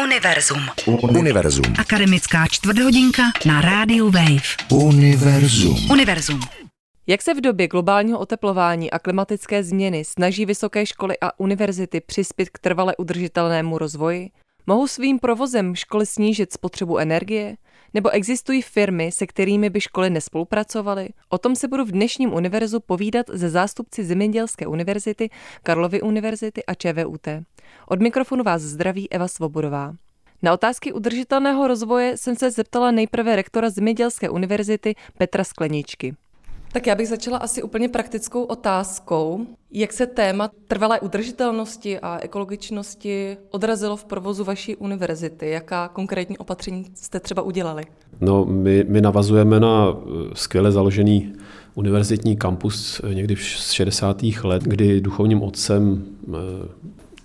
Univerzum. Univerzum. Akademická čtvrthodinka na rádiu Wave. Univerzum. Univerzum. Jak se v době globálního oteplování a klimatické změny snaží vysoké školy a univerzity přispět k trvale udržitelnému rozvoji? Mohou svým provozem školy snížit spotřebu energie? Nebo existují firmy, se kterými by školy nespolupracovaly? O tom se budu v dnešním univerzu povídat ze zástupci Zemědělské univerzity, Karlovy univerzity a ČVUT. Od mikrofonu vás zdraví Eva Svobodová. Na otázky udržitelného rozvoje jsem se zeptala nejprve rektora Zemědělské univerzity Petra Skleničky. Tak já bych začala asi úplně praktickou otázkou. Jak se téma trvalé udržitelnosti a ekologičnosti odrazilo v provozu vaší univerzity? Jaká konkrétní opatření jste třeba udělali? No, my, my navazujeme na eh, skvěle založený univerzitní kampus eh, někdy z 60. let, kdy duchovním otcem eh,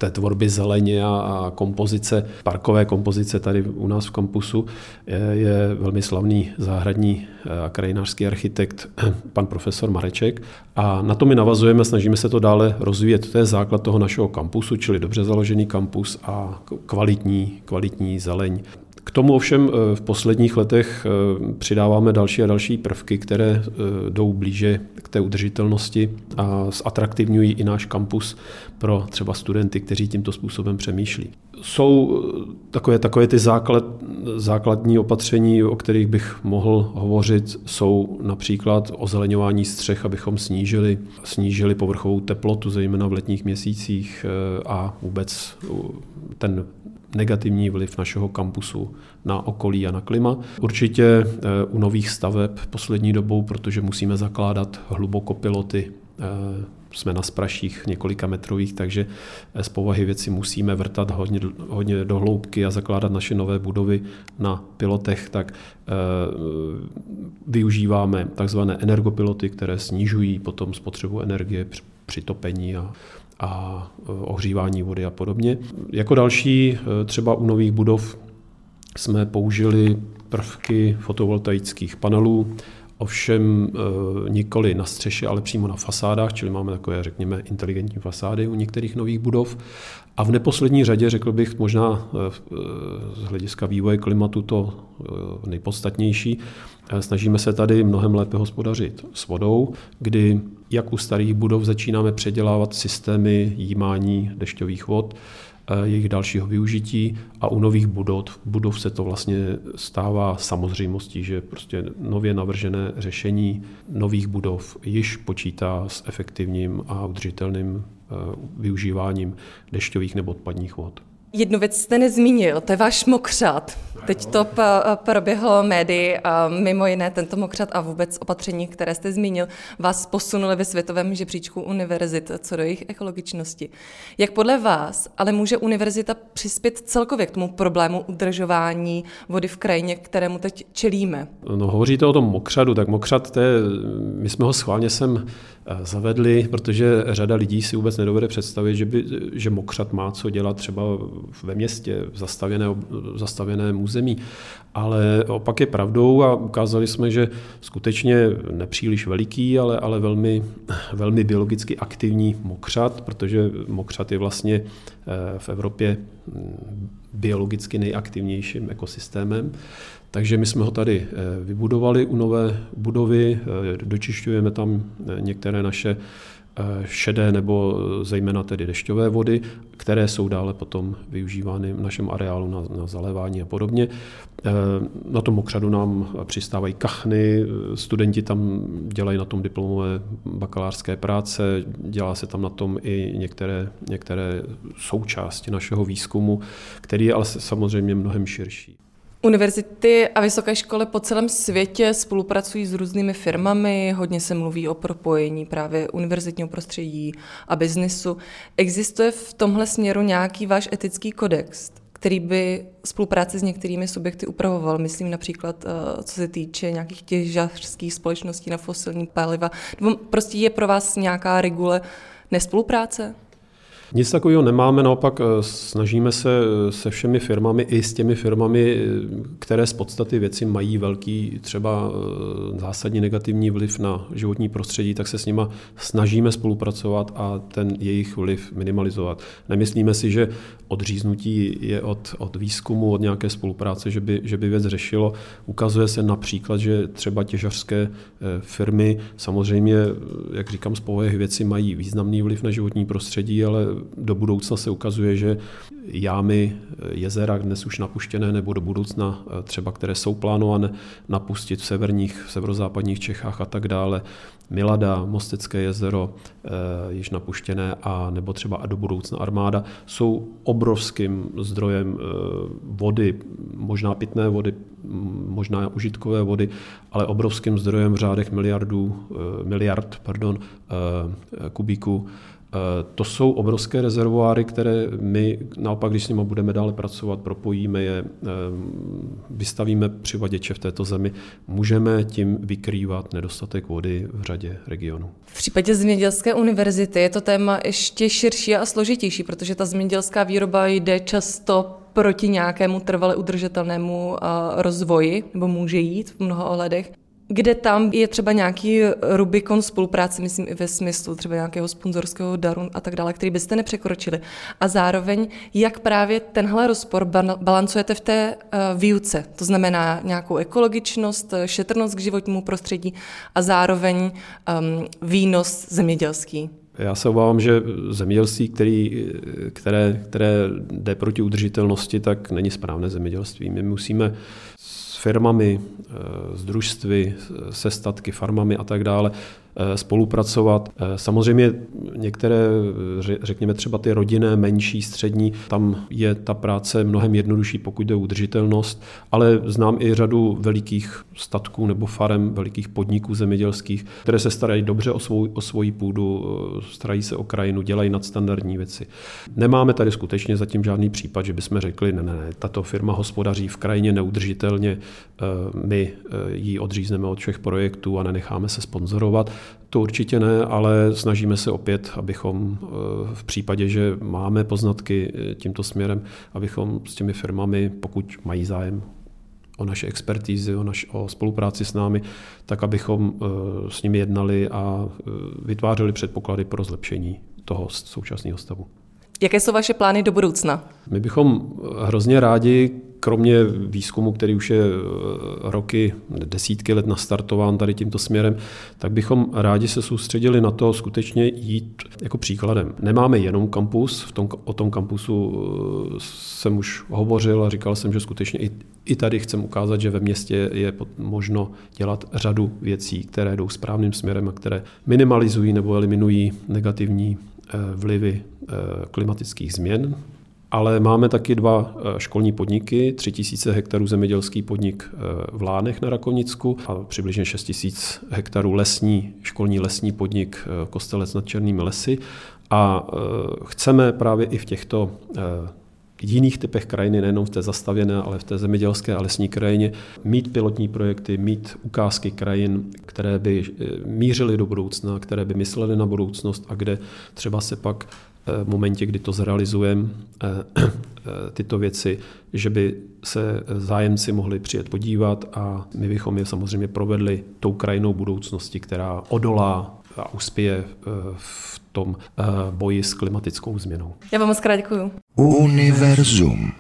té tvorby zeleně a kompozice, parkové kompozice tady u nás v kampusu je, je velmi slavný záhradní a krajinářský architekt pan profesor Mareček a na to my navazujeme, snažíme se to dále rozvíjet. To je základ toho našeho kampusu, čili dobře založený kampus a kvalitní, kvalitní zeleň. K tomu ovšem eh, v posledních letech eh, přidáváme další a další prvky, které eh, jdou blíže k té udržitelnosti a zatraktivňují i náš kampus pro třeba studenty, kteří tímto způsobem přemýšlí. Jsou takové, takové ty základ, základní opatření, o kterých bych mohl hovořit, jsou například ozeleňování střech, abychom snížili, snížili povrchovou teplotu, zejména v letních měsících a vůbec ten negativní vliv našeho kampusu na okolí a na klima. Určitě eh, u nových staveb poslední dobou, protože musíme zakládat hluboko piloty, eh, jsme na spraších několika metrových, takže z povahy věci musíme vrtat hodně, hodně do hloubky a zakládat naše nové budovy na pilotech, tak eh, využíváme takzvané energopiloty, které snižují potom spotřebu energie při topení a a e, ohřívání vody a podobně. Jako další e, třeba u nových budov jsme použili prvky fotovoltaických panelů, ovšem e, nikoli na střeše, ale přímo na fasádách, čili máme takové, řekněme, inteligentní fasády u některých nových budov. A v neposlední řadě, řekl bych, možná z hlediska vývoje klimatu to nejpodstatnější, snažíme se tady mnohem lépe hospodařit s vodou, kdy jak u starých budov začínáme předělávat systémy jímání dešťových vod, eh, jejich dalšího využití a u nových budov, budov se to vlastně stává samozřejmostí, že prostě nově navržené řešení nových budov již počítá s efektivním a udržitelným eh, využíváním dešťových nebo odpadních vod. Jednu věc jste nezmínil, to je váš mokřat. Teď to proběhlo médii a mimo jiné tento mokřat a vůbec opatření, které jste zmínil, vás posunuli ve světovém žebříčku univerzit co do jejich ekologičnosti. Jak podle vás ale může univerzita přispět celkově k tomu problému udržování vody v krajině, kterému teď čelíme? No, hovoříte o tom mokřadu, tak mokřad, to je, my jsme ho schválně sem eh, zavedli, protože řada lidí si vůbec nedovede představit, že, by, že mokřad má co dělat třeba ve městě, v zastavěné, zastavěné území. Ale opak je pravdou a ukázali jsme, že skutečně nepříliš veliký, ale, ale velmi, velmi biologicky aktivní mokřat, protože mokřat je vlastně eh, v Evropě hm, biologicky nejaktivnějším ekosystémem. Takže my jsme ho tady eh, vybudovali u nové budovy, eh, dočišťujeme tam některé naše šedé nebo zejména tedy dešťové vody, které jsou dále potom využívány v našem areálu na, na zalévání a podobně. Eh, na tom mokřadu nám přistávají kachny, studenti tam dělají na tom diplomové bakalářské práce, dělá se tam na tom i některé, některé součásti našeho výzkumu, který je ale samozřejmě mnohem širší. Univerzity a vysoké školy po celém světě spolupracují s různými firmami, hodně se mluví o propojení právě univerzitního prostředí a biznisu. Existuje v tomhle směru nějaký váš etický kodex, který by spolupráci s některými subjekty upravoval. Myslím například, eh, co se týče nějakých těžařských společností na fosilní paliva. Nebo prostě je pro vás nějaká regule nespolupráce? Nic takového nemáme, naopak eh, snažíme se eh, se všemi firmami, i s těmi firmami, eh, které z podstaty věci mají velký třeba zásadní negativní vliv na životní prostředí, tak se s nima snažíme spolupracovat a ten jejich vliv minimalizovat. Nemyslíme si, že odříznutí je od, od výzkumu, od nějaké spolupráce, že by, že by věc řešilo. Ukazuje se například, že třeba těžařské firmy samozřejmě, jak říkám, z povahy věci mají významný vliv na životní prostředí, ale do budoucna se ukazuje, že jámy, jezera dnes už napuštěné nebo do budoucna eh, třeba, které jsou plánované napustit v severních, v severozápadních Čechách a tak dále, Milada, Mostecké jezero, e, již napuštěné, a nebo třeba a do budoucna armáda, jsou obrovským zdrojem vody, možná pitné vody, možná užitkové vody, ale obrovským zdrojem v řádech miliardů, miliard pardon, kubíků Eh, to jsou obrovské rezervoáry, které my naopak, když s nimi budeme dále pracovat, propojíme je, eh, vystavíme přivaděče v této zemi, můžeme tím vykrývat nedostatek vody v řadě regionů. V případě zemědělské univerzity je to téma ještě širší a složitější, protože ta zemědělská výroba jde často proti nějakému trvale udržitelnému eh, rozvoji, nebo může jít v mnoha ohledech kde tam je třeba nějaký Rubikon spolupráce, myslím i ve smyslu třeba nějakého sponzorského daru a tak dále, který byste nepřekročili. A zároveň, jak právě tenhle rozpor balancujete v té uh, výuce, to znamená nějakou ekologičnost, šetrnost k životnímu prostředí a zároveň um, výnos zemědělský. Já se obávám, že zemědělství, který, které, které jde proti udržitelnosti, tak není správné zemědělství. My musíme firmami, s eh, družstvy, se statky, farmami a tak dále spolupracovat. Eh, samozřejmě některé, řekněme třeba ty rodinné, menší, střední, tam je ta práce mnohem jednodušší, pokud jde o udržitelnost, ale znám i řadu velikých statků nebo farem, velikých podniků zemědělských, které se starají dobře o, svou, o svoji půdu, eh, starají se o krajinu, dělají nadstandardní věci. Nemáme tady skutečně zatím žádný případ, že bychom řekli, ne, ne, ne, tato firma hospodaří v krajině neudržitelně, my ji odřízneme od všech projektů a nenecháme se sponzorovat. To určitě ne, ale snažíme se opět, abychom eh, v případě, že máme poznatky eh, tímto směrem, abychom s těmi firmami, pokud mají zájem o naše expertízy, o, naš, o spolupráci s námi, tak abychom eh, s nimi jednali a vytvářeli předpoklady pro zlepšení toho současného stavu. Jaké jsou vaše plány do budoucna? My bychom hrozně rádi, kromě výzkumu, který už je eh, roky, desítky let nastartován tady tímto směrem, tak bychom rádi se soustředili na to skutečně jít jako příkladem. Nemáme jenom kampus, v tom, o tom kampusu eh, jsem už hovořil a říkal jsem, že skutečně i, i tady chcem ukázat, že ve městě je možno dělat řadu věcí, které jdou správným směrem a které minimalizují nebo eliminují negativní eh, vlivy klimatických změn, ale máme taky dva eh, školní podniky, 3000 hektarů zemědělský podnik eh, v Lánech na Rakovnicku a přibližně 6000 hektarů lesní, školní lesní podnik eh, Kostelec nad Černými lesy. A chceme právě i v těchto jiných typech krajiny, nejenom v té zastavěné, ale v té zemědělské a lesní krajině, mít pilotní projekty, mít ukázky krajin, které by mířily do budoucna, které by myslely na budoucnost a kde třeba se pak v momentě, kdy to zrealizujeme, eh, eh, tyto věci, že by se zájemci mohli přijet podívat a my bychom je samozřejmě provedli tou krajinou budoucnosti, která odolá a uspěje eh, v tom boji s klimatickou změnou. Já vám moc krát děkuju. Univerzum.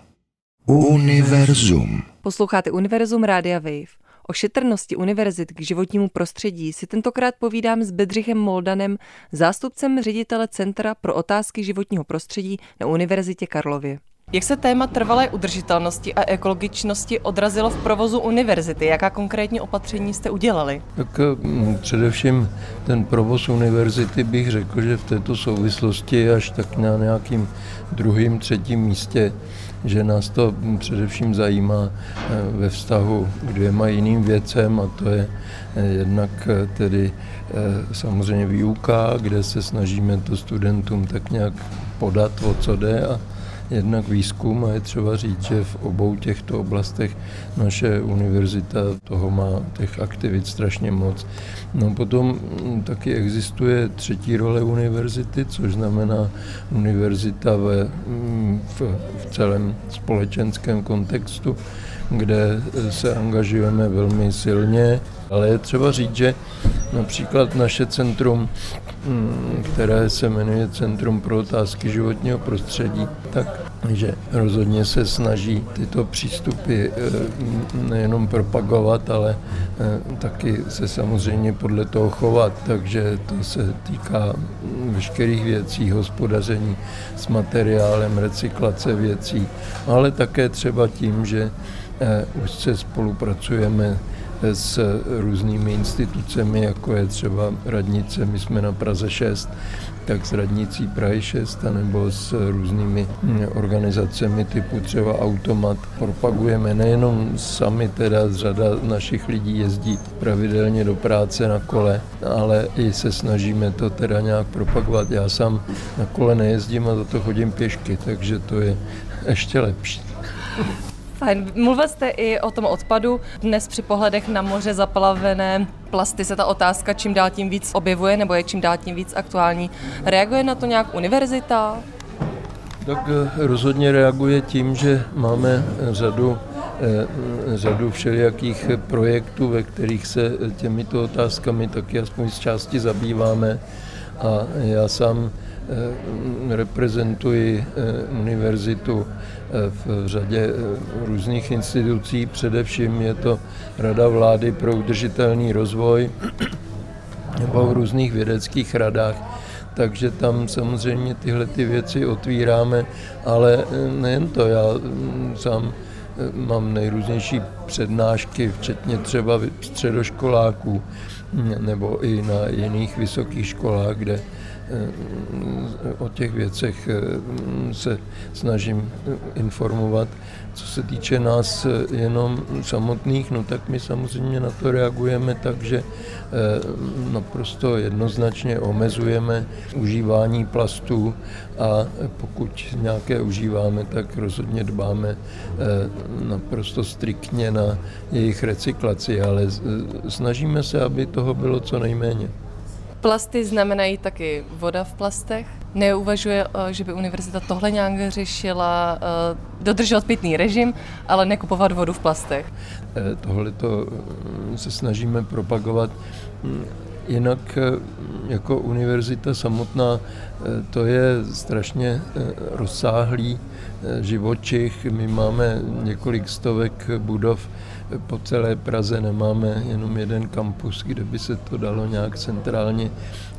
Univerzum. Posloucháte Univerzum Rádia Wave. O šetrnosti univerzit k životnímu prostředí si tentokrát povídám s Bedřichem Moldanem, zástupcem ředitele Centra pro otázky životního prostředí na Univerzitě Karlově. Jak se téma trvalé udržitelnosti a ekologičnosti odrazilo v provozu univerzity? Jaká konkrétní opatření jste udělali? Tak mm, především ten provoz univerzity bych řekl, že v této souvislosti je až tak na nějakým druhým, třetím místě že nás to především zajímá eh, ve vztahu k dvěma jiným věcem a to je eh, jednak eh, tedy samozřejmě výuka, kde se snažíme to studentům tak nějak podat, o co jde a jednak výzkum a je třeba říct, že v obou těchto oblastech naše univerzita toho má těch aktivit strašně moc. No potom taky existuje třetí role univerzity, což znamená univerzita ve, v, v celém společenském kontextu, kde se angažujeme velmi silně, ale je třeba říct, že například naše centrum Mm, které se jmenuje Centrum pro otázky životního prostředí, takže rozhodně se snaží tyto přístupy eh, nejenom propagovat, ale eh, taky se samozřejmě podle toho chovat, takže to se týká veškerých věcí, hospodaření s materiálem, recyklace věcí, ale také třeba tím, že eh, už se spolupracujeme s různými institucemi, jako je třeba radnice, my jsme na Praze 6, tak s radnicí Prahy 6, nebo s různými organizacemi typu třeba Automat. Propagujeme nejenom sami, teda řada našich lidí jezdí pravidelně do práce na kole, ale i se snažíme to teda nějak propagovat. Já sám na kole nejezdím a za to chodím pěšky, takže to je ještě lepší. Fajn. Mluvil jste i o tom odpadu. Dnes při pohledech na moře zaplavené plasty se ta otázka čím dál tím víc objevuje, nebo je čím dál tím víc aktuální. Reaguje na to nějak univerzita? Tak eh, rozhodně reaguje tím, že máme řadu eh, řadu všelijakých projektů, ve kterých se těmito otázkami taky aspoň z části zabýváme. A já sám reprezentuji univerzitu v řadě eh, různých institucí, především je to Rada vlády pro udržitelný rozvoj nebo v různých vědeckých radách, takže tam samozřejmě tyhle ty věci otvíráme, ale eh, nejen to, já mm, sám eh, mám nejrůznější přednášky, včetně třeba středoškoláků mm, nebo i na jiných vysokých školách, kde o těch věcech eh, se snažím informovat. Co se týče nás eh, jenom samotných, no tak my samozřejmě na to reagujeme tak, že eh, naprosto jednoznačně omezujeme užívání plastů a pokud nějaké užíváme, tak rozhodně dbáme naprosto striktně na jejich recyklaci, ale snažíme se, aby toho bylo co nejméně. Plasty znamenají taky voda v plastech. Neuvažuje, eh, že by univerzita tohle nějak řešila, eh, dodržovat pitný režim, ale nekupovat vodu v plastech. Eh, tohle to se snažíme propagovat. Hm, jinak jako univerzita samotná to je strašně rozsáhlý živočich. My máme několik stovek budov po celé Praze nemáme jenom jeden kampus, kde by se to dalo nějak centrálně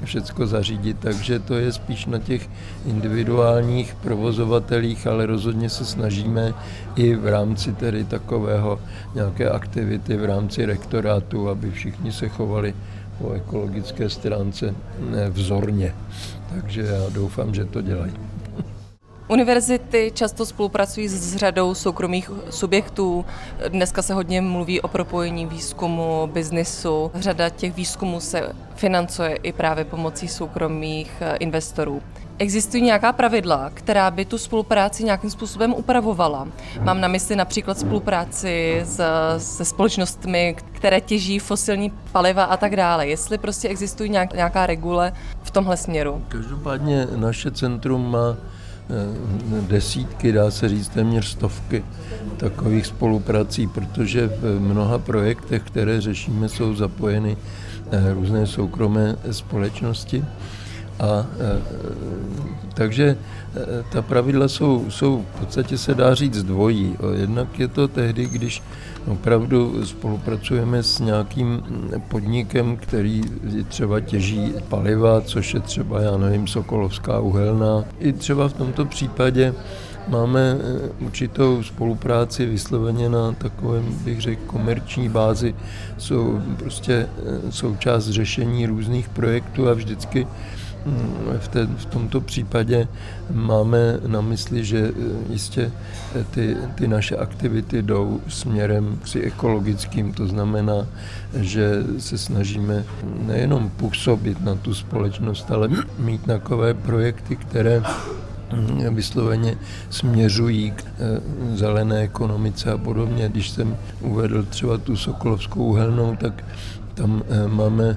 všecko zařídit, takže to je spíš na těch individuálních provozovatelích, ale rozhodně se snažíme i v rámci tedy takového nějaké aktivity v rámci rektorátu, aby všichni se chovali po ekologické stránce vzorně. Takže já doufám, že to dělají. Univerzity často spolupracují s řadou soukromých subjektů. Dneska se hodně mluví o propojení výzkumu, biznisu. Řada těch výzkumů se financuje i právě pomocí soukromých eh, investorů. Existují nějaká pravidla, která by tu spolupráci nějakým způsobem upravovala? Mám na mysli například spolupráci s, se společnostmi, které těží fosilní paliva a tak dále. Jestli prostě existují nějak, nějaká regule v tomhle směru. Každopádně naše centrum má desítky, dá se říct téměř stovky takových spoluprací, protože v mnoha projektech, které řešíme, jsou zapojeny eh, různé soukromé společnosti. A e, takže e, ta pravidla jsou, jsou v podstatě se dá říct dvojí. Jednak je to tehdy, když opravdu spolupracujeme s nějakým podnikem, který třeba těží paliva, což je třeba, já nevím, Sokolovská uhelná. I třeba v tomto případě máme e, určitou spolupráci vysloveně na takovém, bych řekl, komerční bázi. Jsou prostě součást řešení různých projektů a vždycky v, té, v tomto případě máme na mysli, že e, jistě e, ty, ty naše aktivity jdou směrem si ekologickým, to znamená, že se snažíme nejenom působit na tu společnost, ale mít takové projekty, které mm, vysloveně směřují k eh, zelené ekonomice a podobně. Když jsem uvedl třeba tu Sokolovskou uhelnou, tak tam eh, máme eh,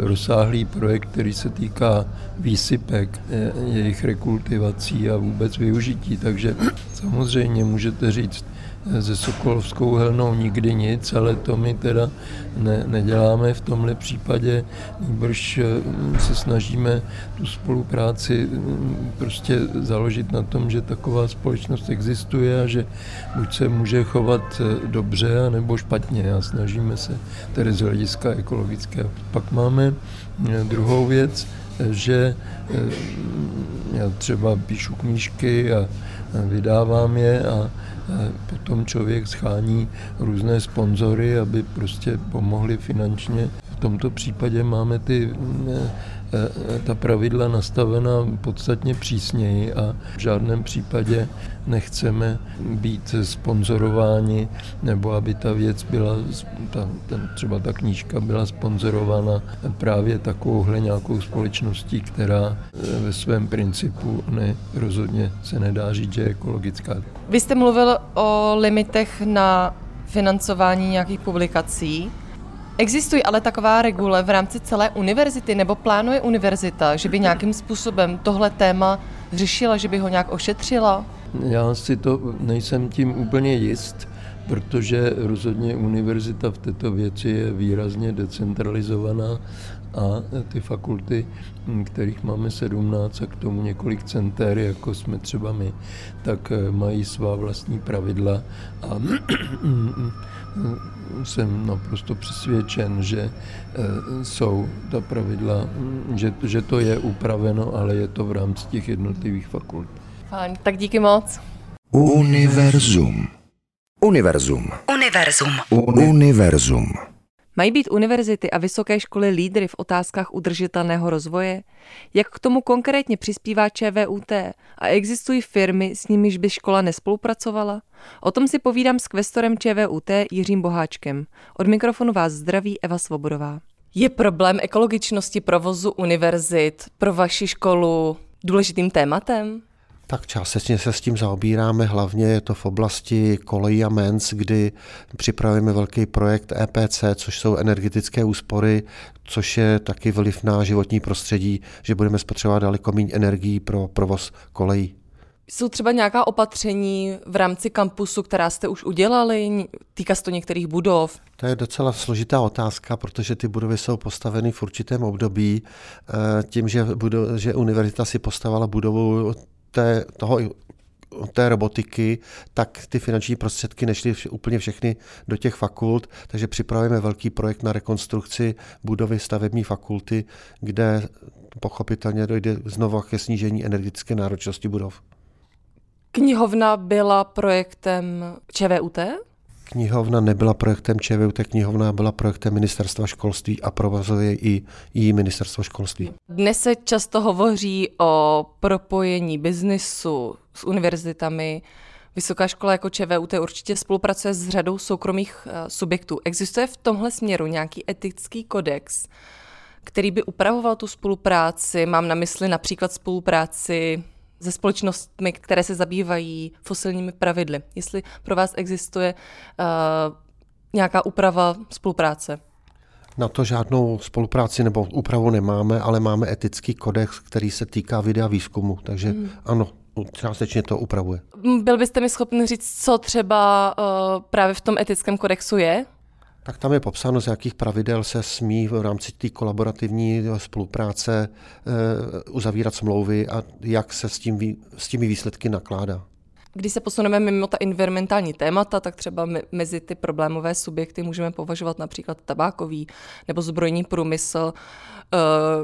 rozsáhlý projekt, který se týká výsypek, jejich rekultivací a vůbec využití. Takže samozřejmě můžete říct, se Sokolovskou helnou nikdy nic, ale to my teda ne, neděláme v tomhle případě, nebož eh, se snažíme tu spolupráci mm, prostě založit na tom, že taková společnost existuje a že buď se může chovat eh, dobře, nebo špatně a snažíme se tedy z hlediska ekologického. Pak máme eh, druhou věc, že já třeba píšu knížky a vydávám je a potom člověk schání různé sponzory, aby prostě pomohli finančně. V tomto případě máme ty Eh, ta pravidla nastavena podstatně přísněji a v žádném případě nechceme být sponzorováni nebo aby ta věc byla, ta, ten, třeba ta knížka byla sponzorována právě takovouhle nějakou společností, která eh, ve svém principu ne, rozhodně se nedá říct, že je ekologická. Vy jste mluvil o limitech na financování nějakých publikací. Existují ale taková regule v rámci celé univerzity, nebo plánuje univerzita, že by nějakým způsobem tohle téma řešila, že by ho nějak ošetřila? Já si to nejsem tím úplně jist, protože rozhodně univerzita v této věci je výrazně decentralizovaná a ty fakulty, kterých máme 17 a k tomu několik center, jako jsme třeba my, tak mají svá vlastní pravidla a jsem naprosto přesvědčen, že eh, jsou ta pravidla, že, že to je upraveno, ale je to v rámci těch jednotlivých fakult. Fajn, tak díky moc. Univerzum. Univerzum. Univerzum. Univerzum. Mají být univerzity a vysoké školy lídry v otázkách udržitelného rozvoje? Jak k tomu konkrétně přispívá ČVUT a existují firmy, s nimiž by škola nespolupracovala? O tom si povídám s kvestorem ČVUT Jiřím Boháčkem. Od mikrofonu vás zdraví Eva Svobodová. Je problém ekologičnosti provozu univerzit pro vaši školu důležitým tématem? Tak částečně se s tím zaobíráme, hlavně je to v oblasti kolejí a mens, kdy připravujeme velký projekt EPC, což jsou energetické úspory, což je taky vliv na životní prostředí, že budeme spotřebovat daleko méně energií pro provoz kolejí. Jsou třeba nějaká opatření v rámci kampusu, která jste už udělali? Týká se to některých budov? To je docela složitá otázka, protože ty budovy jsou postaveny v určitém období. Eh, tím, že, budo, že univerzita si postavila budovu té, toho, té robotiky, tak ty finanční prostředky nešly úplně všechny do těch fakult, takže připravujeme velký projekt na rekonstrukci budovy stavební fakulty, kde pochopitelně dojde znovu ke snížení energetické náročnosti budov. Knihovna byla projektem ČVUT? Knihovna nebyla projektem ČVUT, knihovna byla projektem ministerstva školství a provozuje i, i ministerstvo školství. Dnes se často hovoří o propojení biznisu s univerzitami. Vysoká škola jako ČVUT určitě spolupracuje s řadou soukromých eh, subjektů. Existuje v tomhle směru nějaký etický kodex, který by upravoval tu spolupráci? Mám na mysli například spolupráci se společnostmi, které se zabývají fosilními pravidly. Jestli pro vás existuje uh, nějaká úprava spolupráce? Na to žádnou spolupráci nebo úpravu nemáme, ale máme etický kodex, který se týká videa výzkumu, takže hmm. ano, částečně to upravuje. Byl byste mi schopni říct, co třeba uh, právě v tom etickém kodexu je? Tak tam je popsáno, z jakých pravidel se smí v rámci té kolaborativní spolupráce eh, uzavírat smlouvy a jak se s, tím, s těmi výsledky nakládá. Když se posuneme mimo ta environmentální témata, tak třeba mezi ty problémové subjekty můžeme považovat například tabákový nebo zbrojní průmysl. Eh,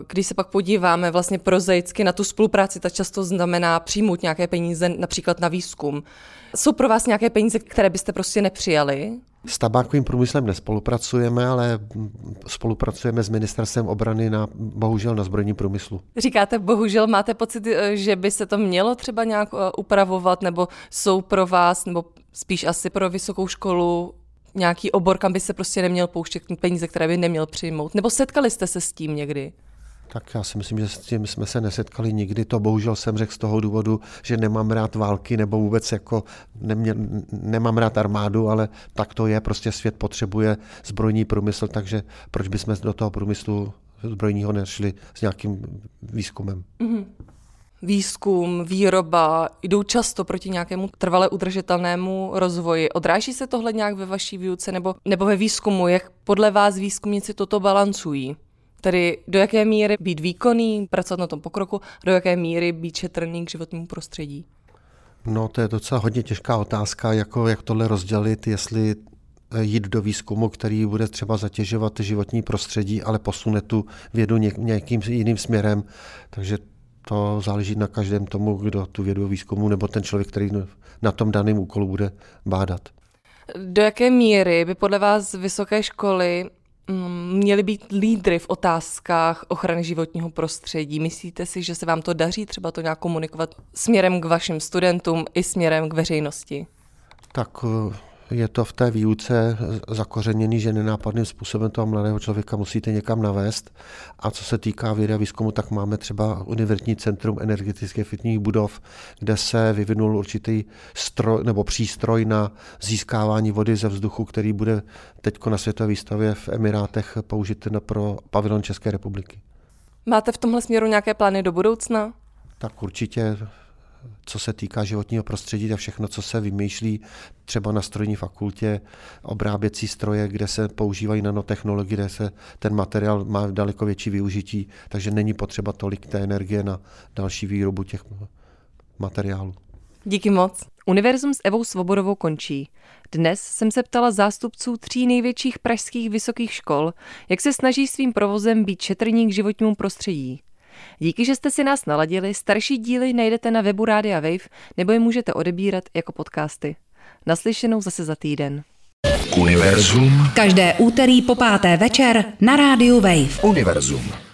když se pak podíváme vlastně prozaicky na tu spolupráci, ta často znamená přijmout nějaké peníze například na výzkum. Jsou pro vás nějaké peníze, které byste prostě nepřijali? S tabákovým průmyslem nespolupracujeme, ale spolupracujeme s ministerstvem obrany na, bohužel na zbrojní průmyslu. Říkáte bohužel, máte pocit, eh, že by se to mělo třeba nějak eh, upravovat, nebo jsou pro vás, nebo spíš asi pro vysokou školu nějaký obor, kam by se prostě neměl pouštět peníze, které by neměl přijmout? Nebo setkali jste se s tím někdy? Tak já si myslím, že s tím jsme se nesetkali nikdy. To bohužel jsem řekl z toho důvodu, že nemám rád války nebo vůbec jako nemě, nemám rád armádu, ale tak to je. Prostě svět potřebuje zbrojní průmysl, takže proč bychom do toho průmyslu zbrojního nešli s nějakým výzkumem? Mm-hmm výzkum, výroba jdou často proti nějakému trvale udržitelnému rozvoji. Odráží se tohle nějak ve vaší výuce nebo, nebo ve výzkumu? Jak podle vás výzkumníci toto balancují? Tedy do jaké míry být výkonný, pracovat na tom pokroku, do jaké míry být šetrný k životnímu prostředí? No, to je docela hodně těžká otázka, jako jak tohle rozdělit, jestli eh, jít do výzkumu, který bude třeba zatěžovat životní prostředí, ale posune tu vědu nějakým jiným směrem. Takže to záleží na každém tomu, kdo tu vědu výzkumu, nebo ten člověk, který na tom daném úkolu bude bádat. Do jaké míry by podle vás vysoké školy mm, měly být lídry v otázkách ochrany životního prostředí. Myslíte si, že se vám to daří třeba to nějak komunikovat směrem k vašim studentům i směrem k veřejnosti? Tak eh, je to v té výuce zakořeněný, že nenápadným způsobem toho mladého člověka musíte někam navést. A co se týká vědy a výzkumu, tak máme třeba Univerzitní centrum energeticky efektivních budov, kde se vyvinul určitý stroj, nebo přístroj na získávání vody ze vzduchu, který bude teď na světové výstavě v Emirátech použit pro pavilon České republiky. Máte v tomhle směru nějaké plány do budoucna? Tak určitě co se týká životního prostředí a všechno, co se vymýšlí třeba na strojní fakultě, obráběcí stroje, kde se používají nanotechnologie, kde se ten materiál má daleko větší využití, takže není potřeba tolik té energie na další výrobu těch materiálů. Díky moc. Univerzum s Evou Svobodovou končí. Dnes jsem se ptala zástupců tří největších pražských vysokých škol, jak se snaží svým provozem být šetrní k životnímu prostředí. Díky, že jste si nás naladili, starší díly najdete na webu Rádia Wave nebo je můžete odebírat jako podcasty. Naslyšenou zase za týden. Univerzum. Každé úterý po páté večer na rádiu Wave. Univerzum.